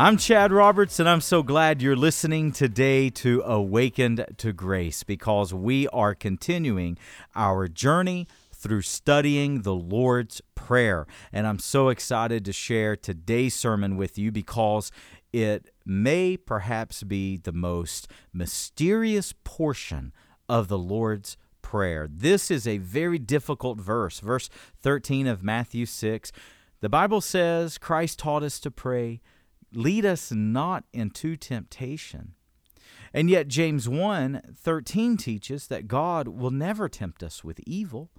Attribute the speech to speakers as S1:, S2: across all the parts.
S1: I'm Chad Roberts, and I'm so glad you're listening today to Awakened to Grace because we are continuing our journey through studying the Lord's Prayer. And I'm so excited to share today's sermon with you because it may perhaps be the most mysterious portion of the Lord's Prayer. This is a very difficult verse, verse 13 of Matthew 6. The Bible says Christ taught us to pray lead us not into temptation. And yet James 1 13 teaches that God will never tempt us with evil.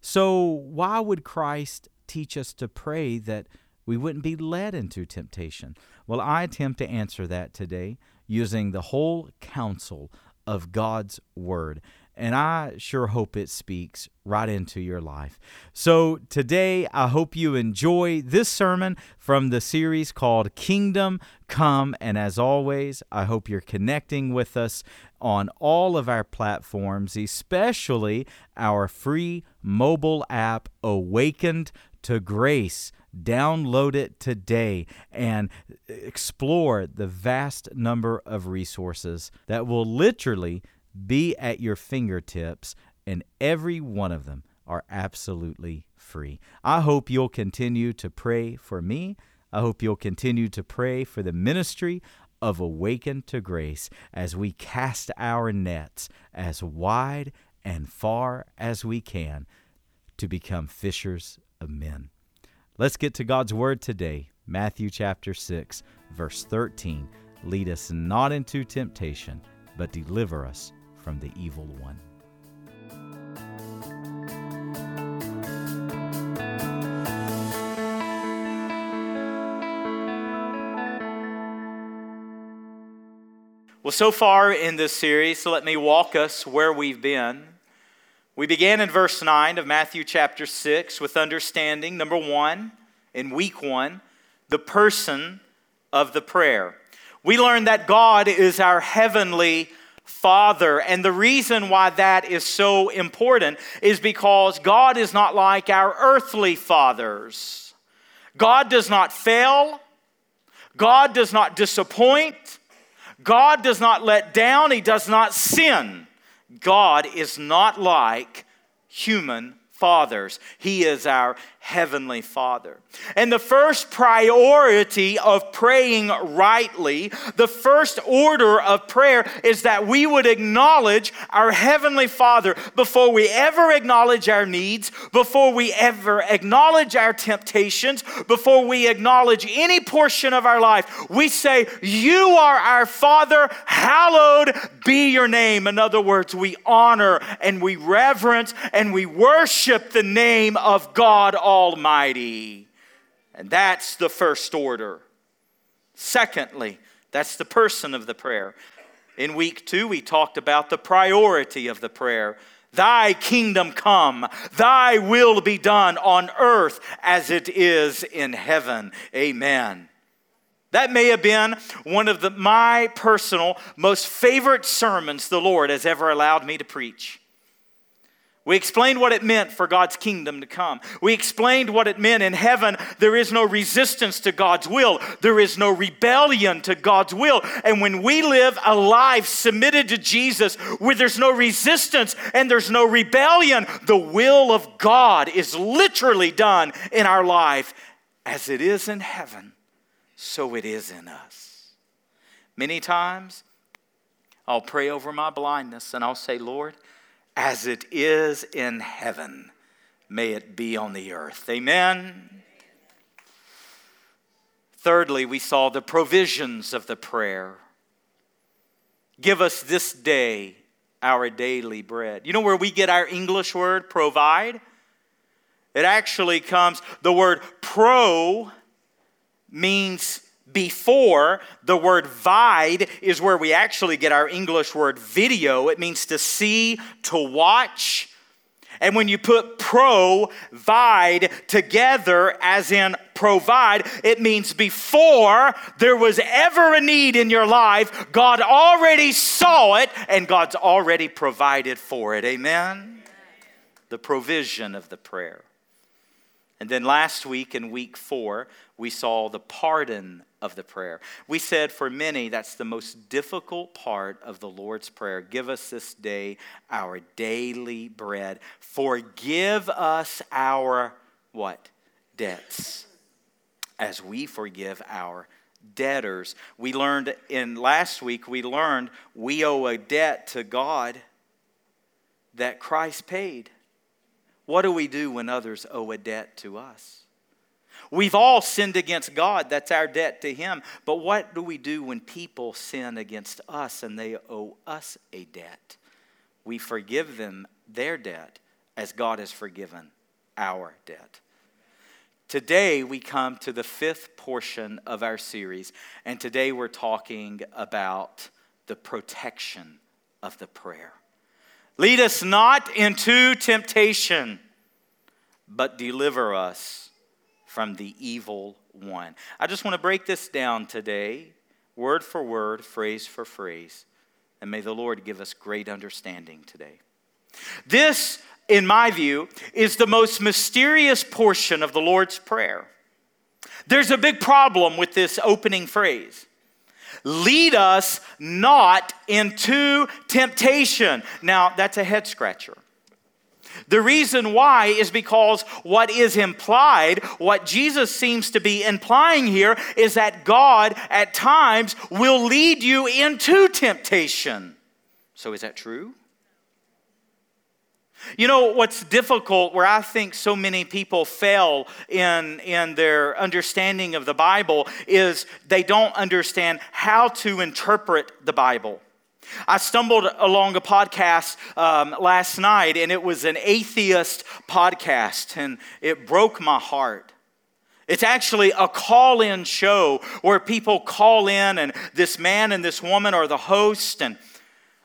S1: So why would Christ teach us to pray that we wouldn't be led into temptation? Well, I attempt to answer that today using the whole counsel of God's Word and I sure hope it speaks right into your life. So, today, I hope you enjoy this sermon from the series called Kingdom Come. And as always, I hope you're connecting with us on all of our platforms, especially our free mobile app, Awakened to Grace. Download it today and explore the vast number of resources that will literally be at your fingertips, and every one of them are absolutely free. I hope you'll continue to pray for me. I hope you'll continue to pray for the ministry of Awaken to Grace as we cast our nets as wide and far as we can to become fishers of men. Let's get to God's Word today. Matthew chapter 6, verse 13. Lead us not into temptation, but deliver us from the evil one. Well, so far in this series, so let me walk us where we've been. We began in verse 9 of Matthew chapter 6 with understanding, number one, in week one, the person of the prayer. We learned that God is our heavenly Father. And the reason why that is so important is because God is not like our earthly fathers. God does not fail, God does not disappoint, God does not let down, He does not sin. God is not like human fathers. He is our heavenly Father. And the first priority of praying rightly, the first order of prayer is that we would acknowledge our heavenly Father before we ever acknowledge our needs, before we ever acknowledge our temptations, before we acknowledge any portion of our life. We say, You are our Father, hallowed be your name. In other words, we honor and we reverence and we worship the name of God Almighty Almighty. And that's the first order. Secondly, that's the person of the prayer. In week two, we talked about the priority of the prayer. Thy kingdom come, thy will be done on earth as it is in heaven. Amen. That may have been one of the, my personal most favorite sermons the Lord has ever allowed me to preach. We explained what it meant for God's kingdom to come. We explained what it meant in heaven. There is no resistance to God's will, there is no rebellion to God's will. And when we live a life submitted to Jesus where there's no resistance and there's no rebellion, the will of God is literally done in our life as it is in heaven, so it is in us. Many times, I'll pray over my blindness and I'll say, Lord, as it is in heaven, may it be on the earth. Amen. Thirdly, we saw the provisions of the prayer. Give us this day our daily bread. You know where we get our English word provide? It actually comes, the word pro means before the word vide is where we actually get our English word video. It means to see, to watch. And when you put provide together, as in provide, it means before there was ever a need in your life, God already saw it and God's already provided for it. Amen? The provision of the prayer. And then last week in week four, we saw the pardon of the prayer. We said for many, that's the most difficult part of the Lord's Prayer. Give us this day our daily bread. Forgive us our what? Debts. As we forgive our debtors. We learned in last week, we learned we owe a debt to God that Christ paid. What do we do when others owe a debt to us? We've all sinned against God. That's our debt to Him. But what do we do when people sin against us and they owe us a debt? We forgive them their debt as God has forgiven our debt. Today, we come to the fifth portion of our series, and today we're talking about the protection of the prayer. Lead us not into temptation, but deliver us from the evil one. I just want to break this down today, word for word, phrase for phrase, and may the Lord give us great understanding today. This, in my view, is the most mysterious portion of the Lord's Prayer. There's a big problem with this opening phrase lead us not into temptation. Now, that's a head scratcher. The reason why is because what is implied, what Jesus seems to be implying here, is that God at times will lead you into temptation. So, is that true? You know what's difficult, where I think so many people fail in, in their understanding of the Bible, is they don't understand how to interpret the Bible. I stumbled along a podcast um, last night, and it was an atheist podcast, and it broke my heart. It's actually a call in show where people call in, and this man and this woman are the host, and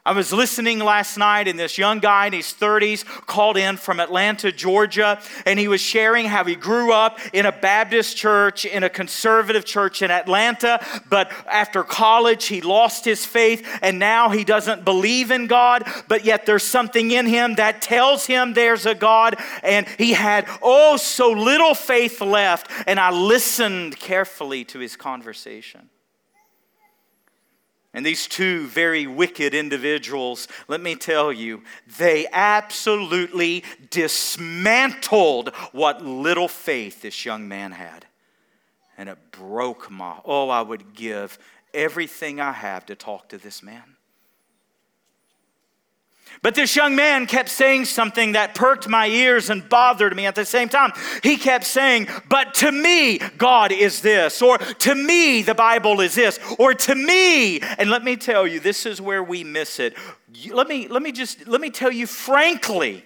S1: I was listening last night, and this young guy in his 30s called in from Atlanta, Georgia, and he was sharing how he grew up in a Baptist church, in a conservative church in Atlanta, but after college, he lost his faith, and now he doesn't believe in God, but yet there's something in him that tells him there's a God, and he had, oh, so little faith left, and I listened carefully to his conversation. And these two very wicked individuals, let me tell you, they absolutely dismantled what little faith this young man had. And it broke my, oh, I would give everything I have to talk to this man. But this young man kept saying something that perked my ears and bothered me at the same time. He kept saying, But to me, God is this, or to me, the Bible is this, or to me. And let me tell you, this is where we miss it. Let me, let me just, let me tell you frankly,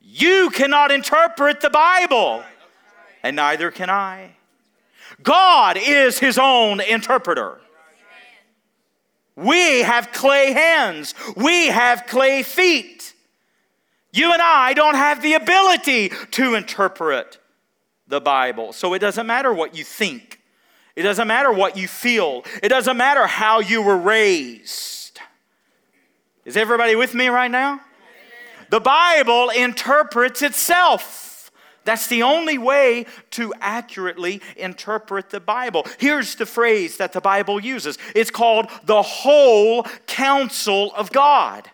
S1: you cannot interpret the Bible, and neither can I. God is his own interpreter. We have clay hands. We have clay feet. You and I don't have the ability to interpret the Bible. So it doesn't matter what you think, it doesn't matter what you feel, it doesn't matter how you were raised. Is everybody with me right now? The Bible interprets itself. That's the only way to accurately interpret the Bible. Here's the phrase that the Bible uses it's called the whole counsel of God.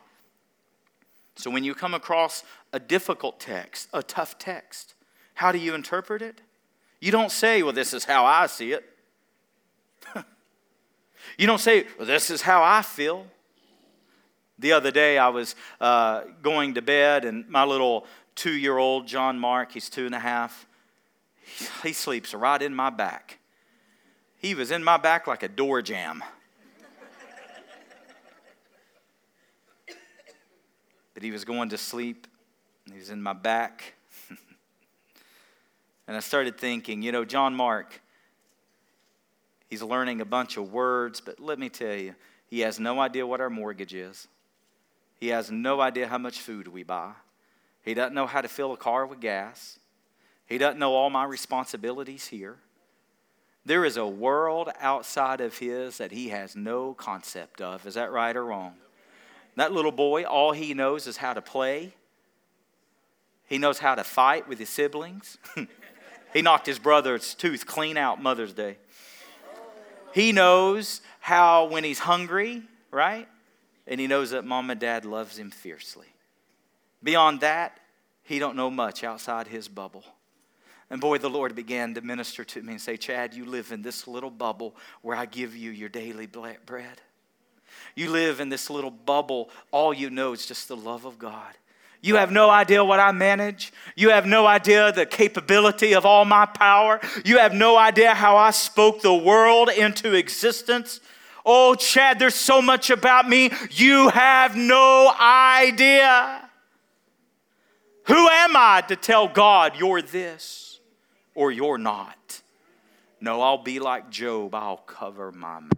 S1: So when you come across a difficult text, a tough text, how do you interpret it? You don't say, well, this is how I see it. you don't say, well, this is how I feel. The other day, I was uh, going to bed, and my little two year old John Mark, he's two and a half. He sleeps right in my back. He was in my back like a door jamb. but he was going to sleep, he was in my back. and I started thinking, you know, John Mark, he's learning a bunch of words, but let me tell you, he has no idea what our mortgage is. He has no idea how much food we buy. He doesn't know how to fill a car with gas. He doesn't know all my responsibilities here. There is a world outside of his that he has no concept of. Is that right or wrong? That little boy, all he knows is how to play. He knows how to fight with his siblings. he knocked his brother's tooth clean out Mother's Day. He knows how when he's hungry, right? And he knows that mom and dad loves him fiercely. Beyond that, he don't know much outside his bubble. And boy, the Lord began to minister to me and say, Chad, you live in this little bubble where I give you your daily bread. You live in this little bubble. All you know is just the love of God. You have no idea what I manage. You have no idea the capability of all my power. You have no idea how I spoke the world into existence. Oh, Chad, there's so much about me. You have no idea. Who am I to tell God you're this or you're not? No, I'll be like Job. I'll cover my mouth.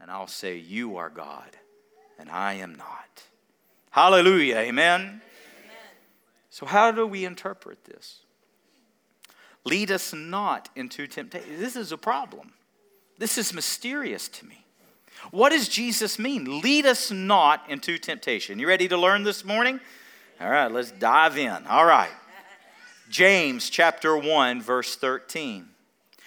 S1: And I'll say, You are God, and I am not. Hallelujah. Amen? Amen. So, how do we interpret this? Lead us not into temptation. This is a problem. This is mysterious to me. What does Jesus mean? Lead us not into temptation. You ready to learn this morning? All right, let's dive in. All right. James chapter 1, verse 13.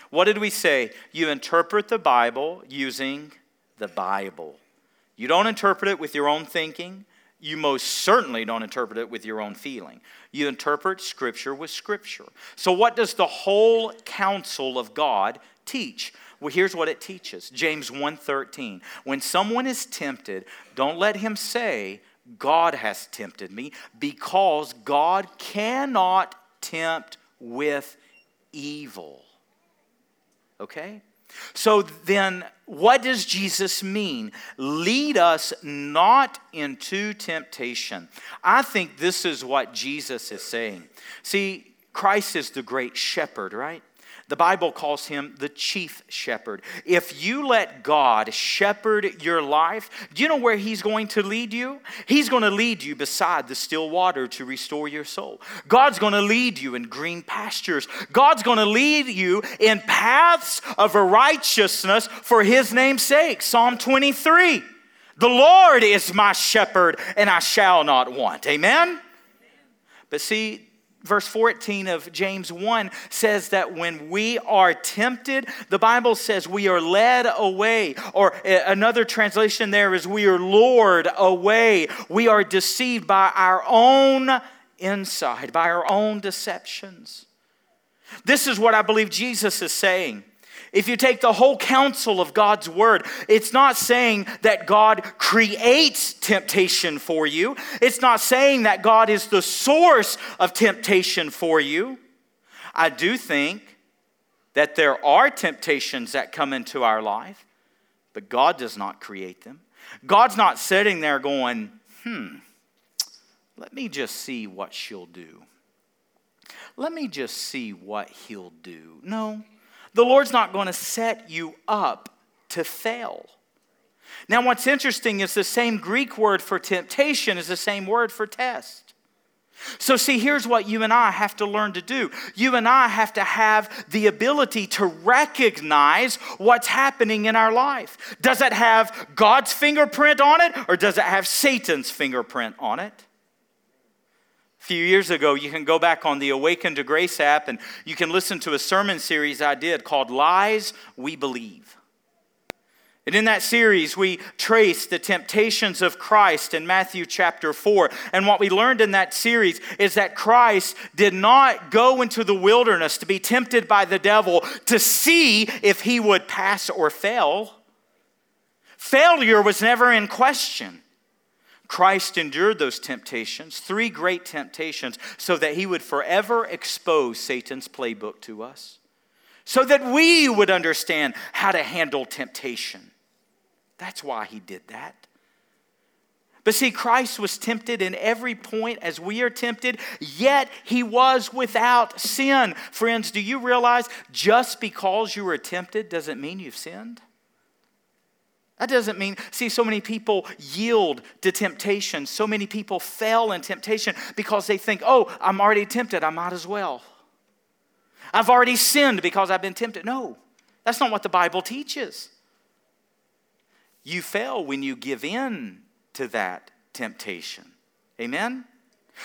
S1: What did we say? You interpret the Bible using the Bible. You don't interpret it with your own thinking you most certainly don't interpret it with your own feeling. You interpret Scripture with Scripture. So, what does the whole counsel of God teach? Well, here's what it teaches. James 1:13. When someone is tempted, don't let him say, God has tempted me, because God cannot tempt with evil. Okay? So then, what does Jesus mean? Lead us not into temptation. I think this is what Jesus is saying. See, Christ is the great shepherd, right? The Bible calls him the chief shepherd. If you let God shepherd your life, do you know where he's going to lead you? He's going to lead you beside the still water to restore your soul. God's going to lead you in green pastures. God's going to lead you in paths of righteousness for his name's sake. Psalm 23. The Lord is my shepherd, and I shall not want. Amen? But see, verse 14 of James 1 says that when we are tempted, the Bible says we are led away. Or eh, another translation there is we are lured away. We are deceived by our own inside, by our own deceptions. This is what I believe Jesus is saying. If you take the whole counsel of God's word, it's not saying that God creates temptation for you. It's not saying that God is the source of temptation for you. I do think that there are temptations that come into our life, but God does not create them. God's not sitting there going, hmm, let me just see what she'll do. Let me just see what he'll do. No, the Lord's not going to set you up to fail. Now, what's interesting is the same Greek word for temptation is the same word for test. So, see, here's what you and I have to learn to do. You and I have to have the ability to recognize what's happening in our life. Does it have God's fingerprint on it or does it have Satan's fingerprint on it? Few years ago, you can go back on the Awaken to Grace app and you can listen to a sermon series I did called Lies We Believe. And in that series, we traced the temptations of Christ in Matthew chapter 4. And what we learned in that series is that Christ did not go into the wilderness to be tempted by the devil to see if he would pass or fail. Failure was never in question. Christ endured those temptations, three great temptations, so that he would forever expose Satan's playbook to us, so that we would understand how to handle temptation. That's why he did that. But see, Christ was tempted in every point as we are tempted, yet he was without sin. Friends, do you realize just because you were tempted doesn't mean you've sinned? That doesn't mean, see, so many people yield to temptation. So many people fail in temptation because they think, oh, I'm already tempted, I might as well. I've already sinned because I've been tempted. No, that's not what the Bible teaches. You fail when you give in to that temptation. Amen?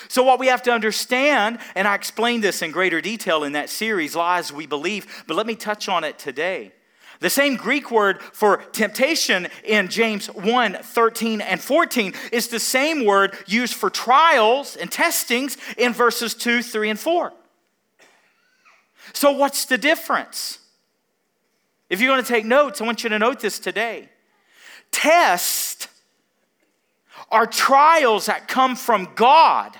S1: So, what we have to understand, and I explained this in greater detail in that series, Lies We Believe, but let me touch on it today. The same Greek word for temptation in James 1 13 and 14 is the same word used for trials and testings in verses 2, 3, and 4. So, what's the difference? If you're going to take notes, I want you to note this today. Tests are trials that come from God.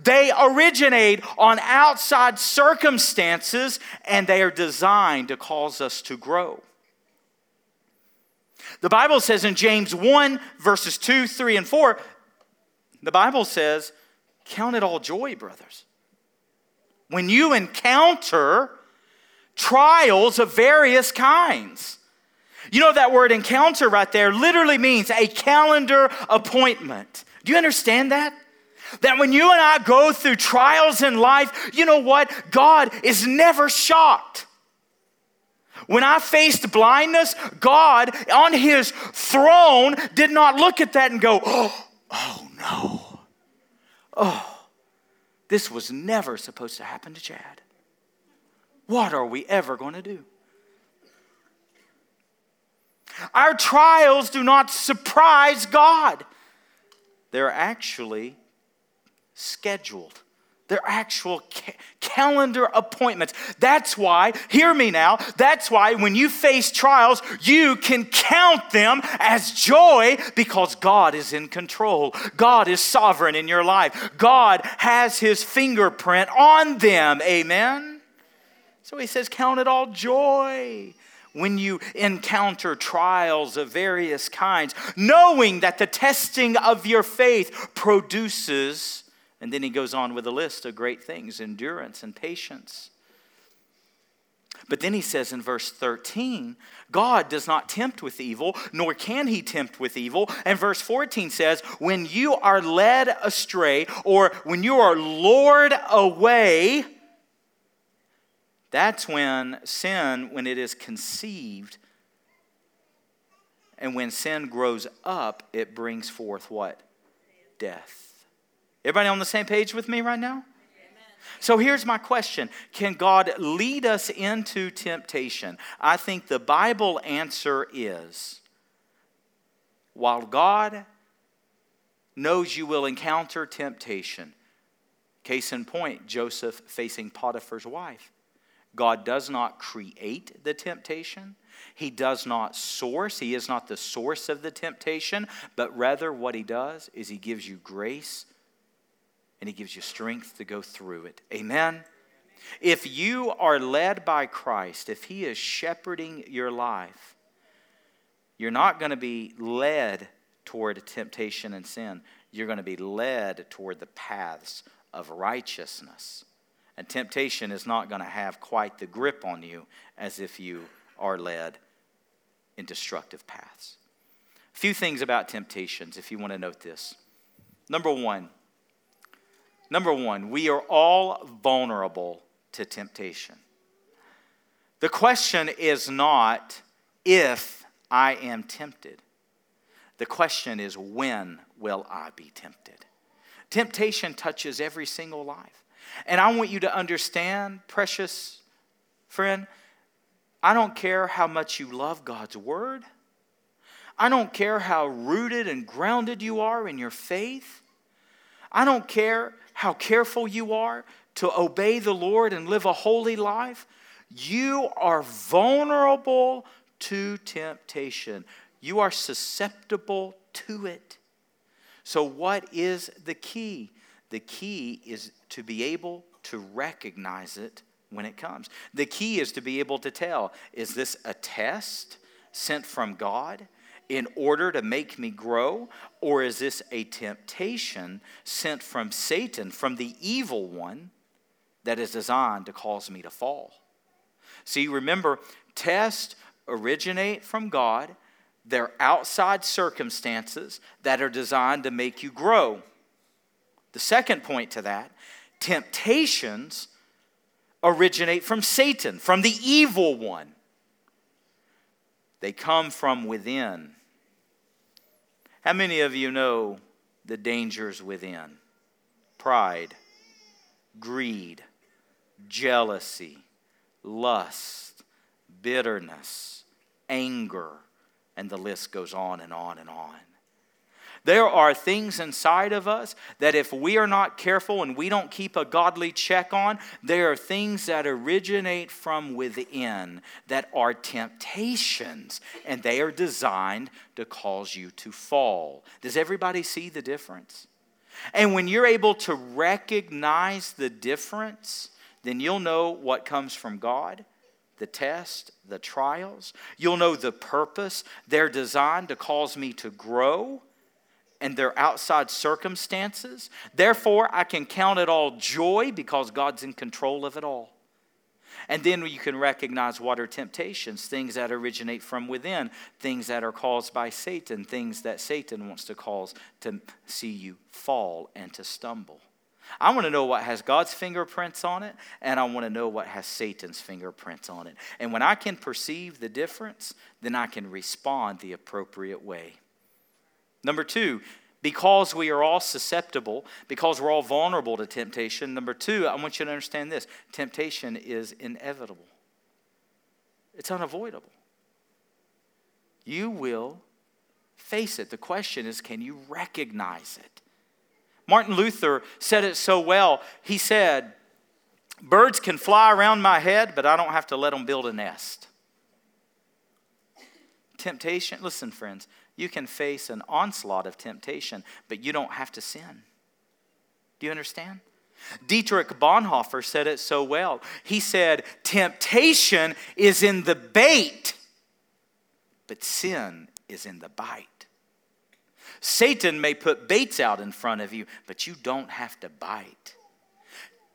S1: They originate on outside circumstances and they are designed to cause us to grow. The Bible says in James 1, verses 2, 3, and 4, the Bible says, Count it all joy, brothers. When you encounter trials of various kinds. You know that word encounter right there literally means a calendar appointment. Do you understand that? That when you and I go through trials in life, you know what? God is never shocked. When I faced blindness, God on his throne did not look at that and go, oh, oh no. Oh, this was never supposed to happen to Chad. What are we ever going to do? Our trials do not surprise God. They're actually scheduled. They're actual ca- calendar appointments. That's why, hear me now, that's why when you face trials, you can count them as joy because God is in control. God is sovereign in your life. God has his fingerprint on them. Amen? So he says, Count it all joy when you encounter trials of various kinds, knowing that the testing of your faith produces, and then he goes on with a list of great things endurance and patience. But then he says in verse 13, God does not tempt with evil, nor can he tempt with evil. And verse 14 says, When you are led astray, or when you are lured away, that's when sin, when it is conceived, and when sin grows up, it brings forth what? Death. Everybody on the same page with me right now? So here's my question Can God lead us into temptation? I think the Bible answer is while God knows you will encounter temptation, case in point, Joseph facing Potiphar's wife. God does not create the temptation. He does not source. He is not the source of the temptation, but rather what he does is he gives you grace and he gives you strength to go through it. Amen. If you are led by Christ, if he is shepherding your life, you're not going to be led toward temptation and sin. You're going to be led toward the paths of righteousness and temptation is not going to have quite the grip on you as if you are led in destructive paths. A few things about temptations, if you want to note this. Number one, number one, we are all vulnerable to temptation. The question is not if I am tempted. The question is when will I be tempted? Temptation touches every single life. And I want you to understand, precious friend, I don't care how much you love God's word. I don't care how rooted and grounded you are in your faith. I don't care how careful you are to obey the Lord and live a holy life. You are vulnerable to temptation. You are susceptible to it. So, what is the key? The key is to be able to recognize it when it comes. The key is to be able to tell is this a test sent from God in order to make me grow, or is this a temptation sent from Satan, from the evil one that is designed to cause me to fall? See, remember, tests originate from God. They're outside circumstances that are designed to make you grow. The second point to that temptations originate from Satan, from the evil one. They come from within. How many of you know the dangers within? pride, greed, jealousy, lust, bitterness, anger, and the list goes on and on and on. There are things inside of us that if we are not careful and we don't keep a godly check on, there are things that originate from within that are temptations, and they are designed to cause you to fall. Does everybody see the difference? And when you're able to recognize the difference, then you'll know what comes from God the test, the trials. You'll know the purpose. They're designed to cause me to grow and their outside circumstances. Therefore, I can count it all joy because God's in control of it all. And then you can recognize what are temptations, things that originate from within, things that are caused by Satan, things that Satan wants to cause to see you fall and to stumble. I want to know what has God's fingerprints on it, and I want to know what has Satan's fingerprints on it. And when I can perceive the difference, then I can respond the appropriate way. Number two, because we are all susceptible, because we're all vulnerable to temptation. Number two, I want you to understand this temptation is inevitable, it's unavoidable. You will face it. The question is can you recognize it? Martin Luther said it so well. He said, Birds can fly around my head, but I don't have to let them build a nest. Temptation, listen, friends, you can face an onslaught of temptation, but you don't have to sin. Do you understand? Dietrich Bonhoeffer said it so well. He said, Temptation is in the bait, but sin is in the bite. Satan may put baits out in front of you, but you don't have to bite.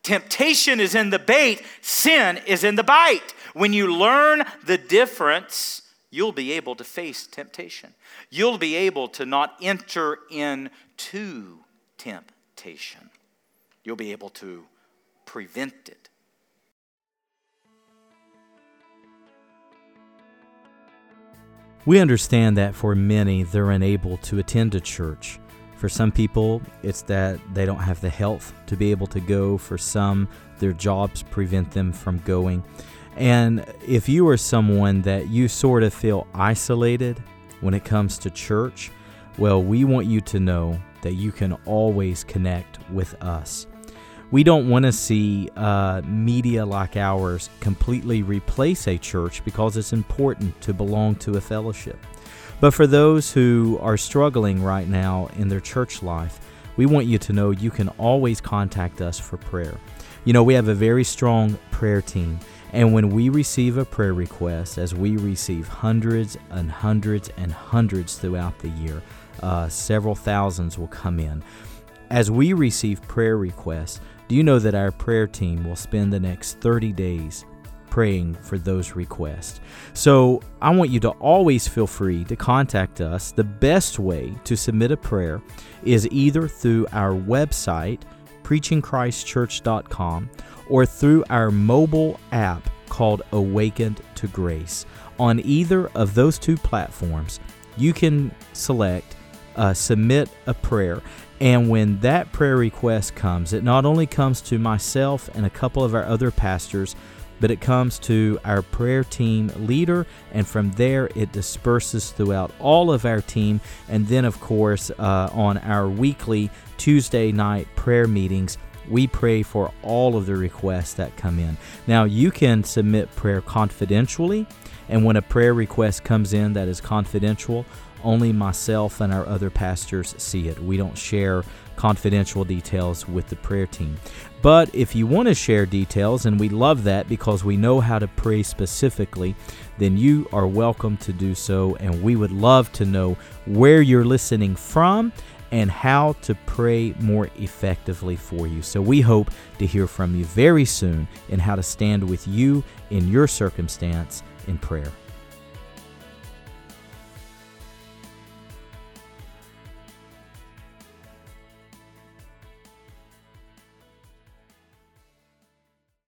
S1: Temptation is in the bait, sin is in the bite. When you learn the difference, you'll be able to face temptation. You'll be able to not enter into temptation. You'll be able to prevent it.
S2: We understand that for many, they're unable to attend a church. For some people, it's that they don't have the health to be able to go. For some, their jobs prevent them from going. And if you are someone that you sort of feel isolated when it comes to church, well, we want you to know that you can always connect with us. We don't want to see uh, media like ours completely replace a church because it's important to belong to a fellowship. But for those who are struggling right now in their church life, we want you to know you can always contact us for prayer. You know, we have a very strong prayer team. And when we receive a prayer request, as we receive hundreds and hundreds and hundreds throughout the year, uh, several thousands will come in. As we receive prayer requests, do you know that our prayer team will spend the next 30 days praying for those requests? So I want you to always feel free to contact us. The best way to submit a prayer is either through our website, preachingchristchurch.com, or through our mobile app called Awakened to Grace. On either of those two platforms, you can select uh, submit a prayer. And when that prayer request comes, it not only comes to myself and a couple of our other pastors, but it comes to our prayer team leader, and from there it disperses throughout all of our team. And then, of course, uh, on our weekly Tuesday night prayer meetings, we pray for all of the requests that come in. Now, you can submit prayer confidentially, and when a prayer request comes in that is confidential, only myself and our other pastors see it. We don't share confidential details with the prayer team. But if you want to share details, and we love that because we know how to pray specifically, then you are welcome to do so. And we would love to know where you're listening from and how to pray more effectively for you. So we hope to hear from you very soon in how to stand with you in your circumstance in prayer.